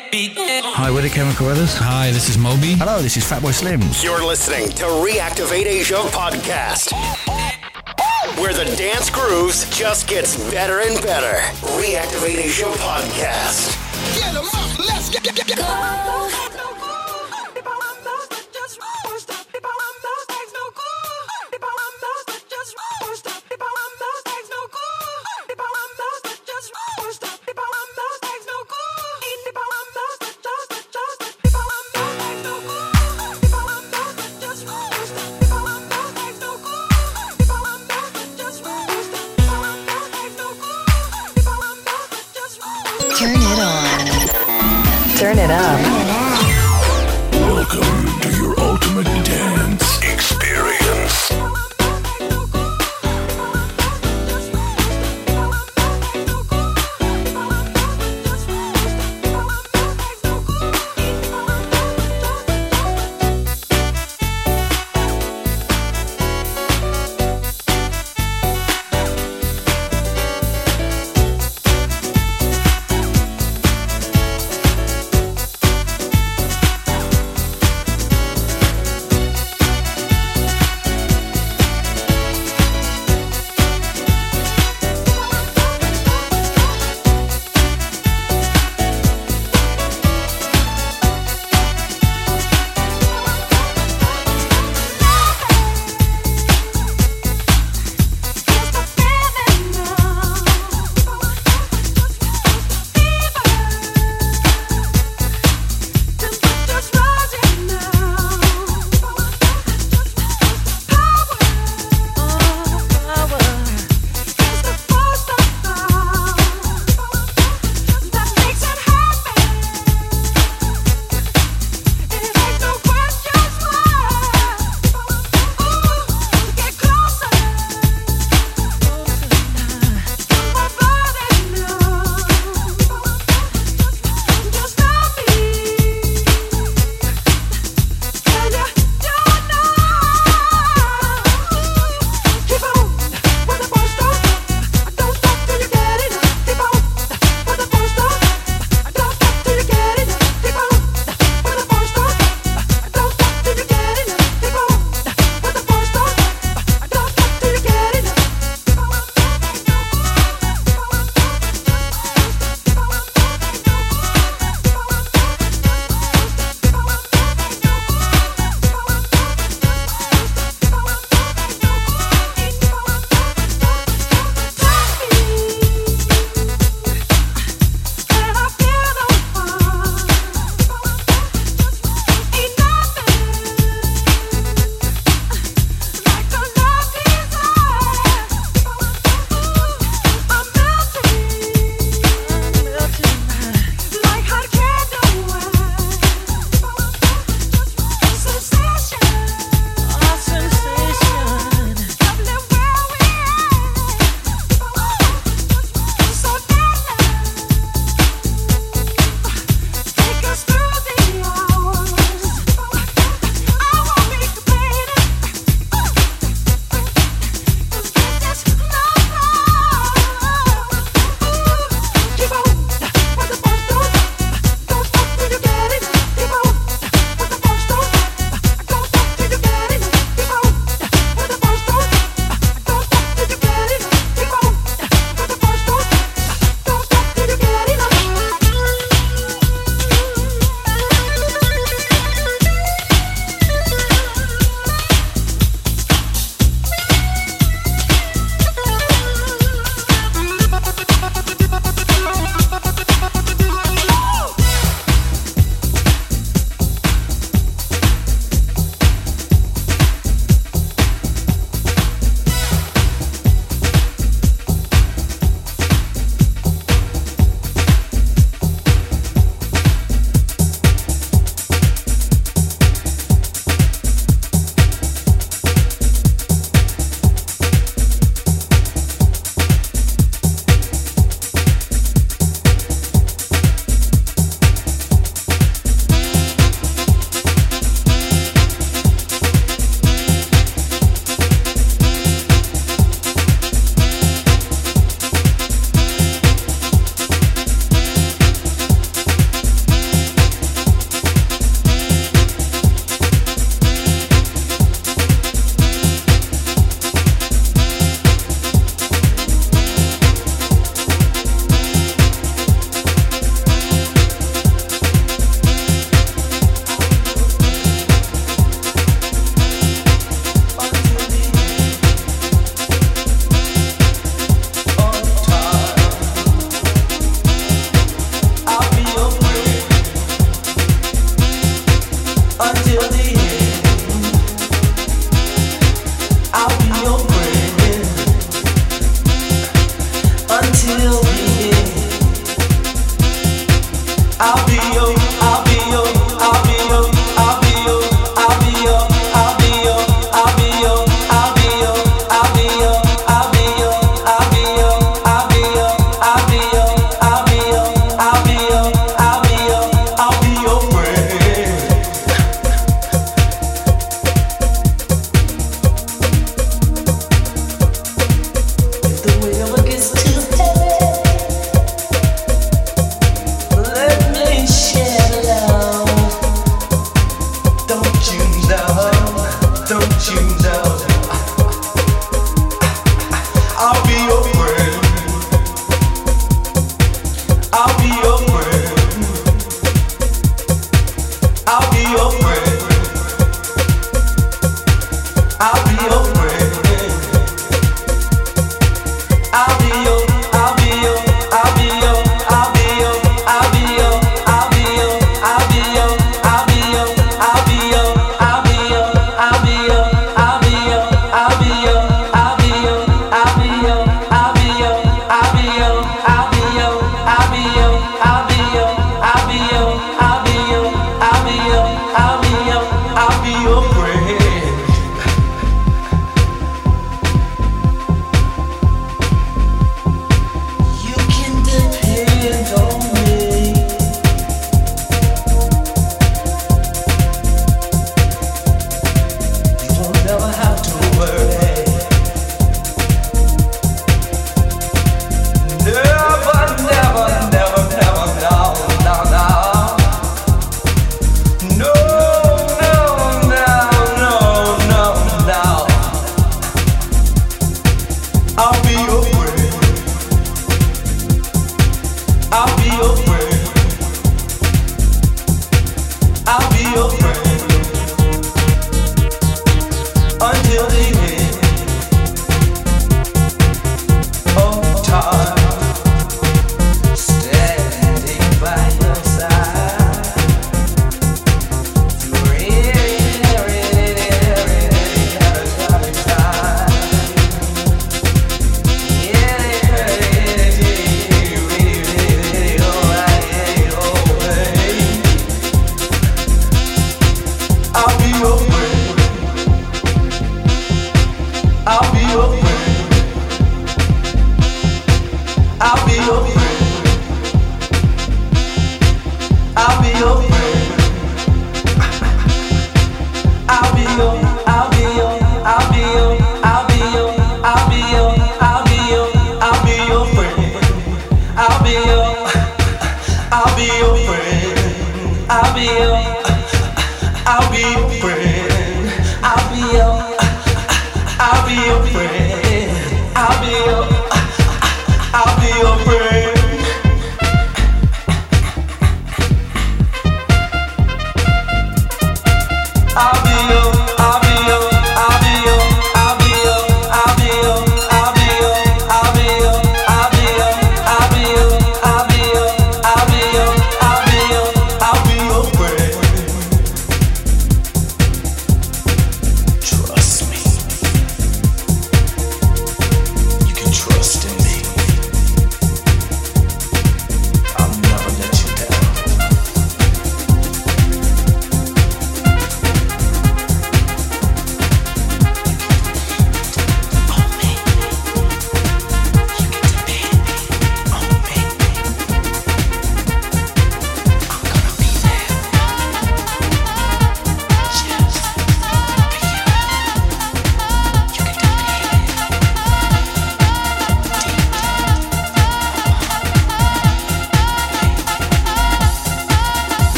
Hi, we're the Chemical Brothers. Hi, this is Moby. Hello, this is Fatboy Slims. You're listening to Reactivate Asia podcast, where the dance grooves just gets better and better. Reactivate Asia podcast. Get 'em up, let's get, get, get, it up.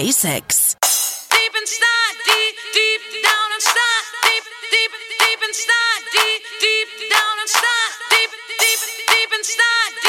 basics. Deep inside, deep, deep down inside, deep, deep, deep inside, deep, deep down inside, deep, deep, deep inside.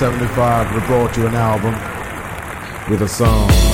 1975, we brought you an album with a song.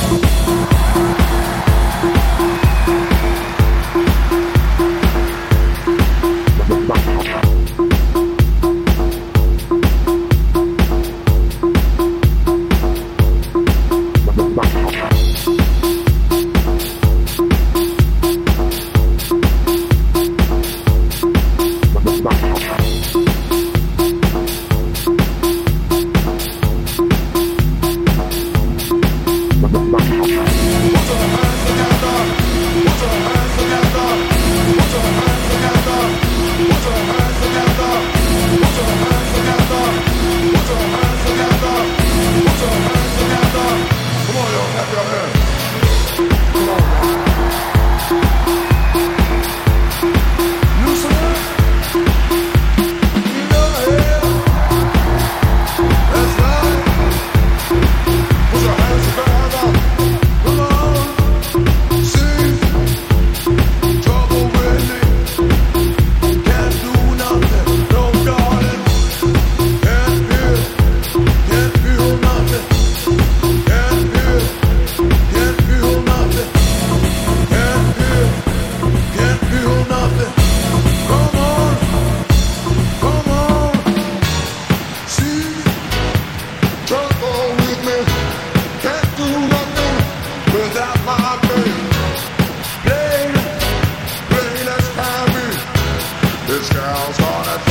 This girl's gonna